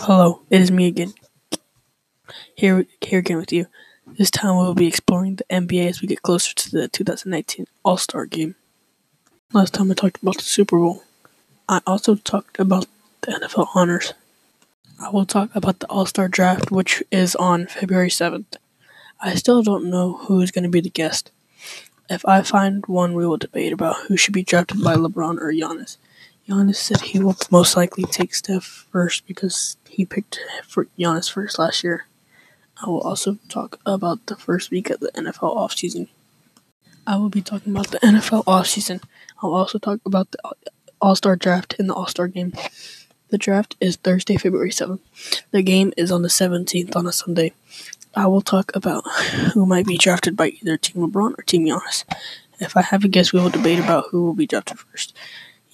Hello, it is me again. Here, here again with you. This time we will be exploring the NBA as we get closer to the 2019 All Star Game. Last time I talked about the Super Bowl. I also talked about the NFL honors. I will talk about the All Star Draft, which is on February 7th. I still don't know who is going to be the guest. If I find one, we will debate about who should be drafted by LeBron or Giannis. Giannis said he will most likely take Steph first because he picked for Giannis first last year. I will also talk about the first week of the NFL offseason. I will be talking about the NFL offseason. I'll also talk about the All Star draft and the All Star game. The draft is Thursday, February 7th. The game is on the 17th on a Sunday. I will talk about who might be drafted by either Team LeBron or Team Giannis. If I have a guess, we will debate about who will be drafted first.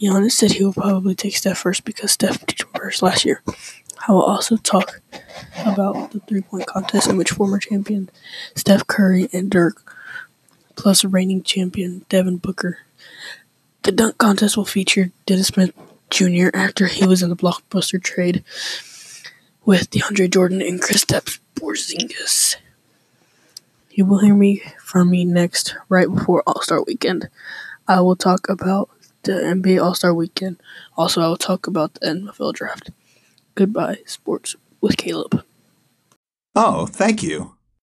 Giannis said he will probably take Steph first because Steph him first last year. I will also talk about the three point contest in which former champion Steph Curry and Dirk, plus reigning champion Devin Booker. The dunk contest will feature Dennis Smith Jr. after he was in the blockbuster trade with DeAndre Jordan and Kristaps Porzingis. You will hear me from me next, right before All Star Weekend. I will talk about the NBA All Star Weekend. Also, I will talk about the NFL Draft. Goodbye, sports with Caleb. Oh, thank you.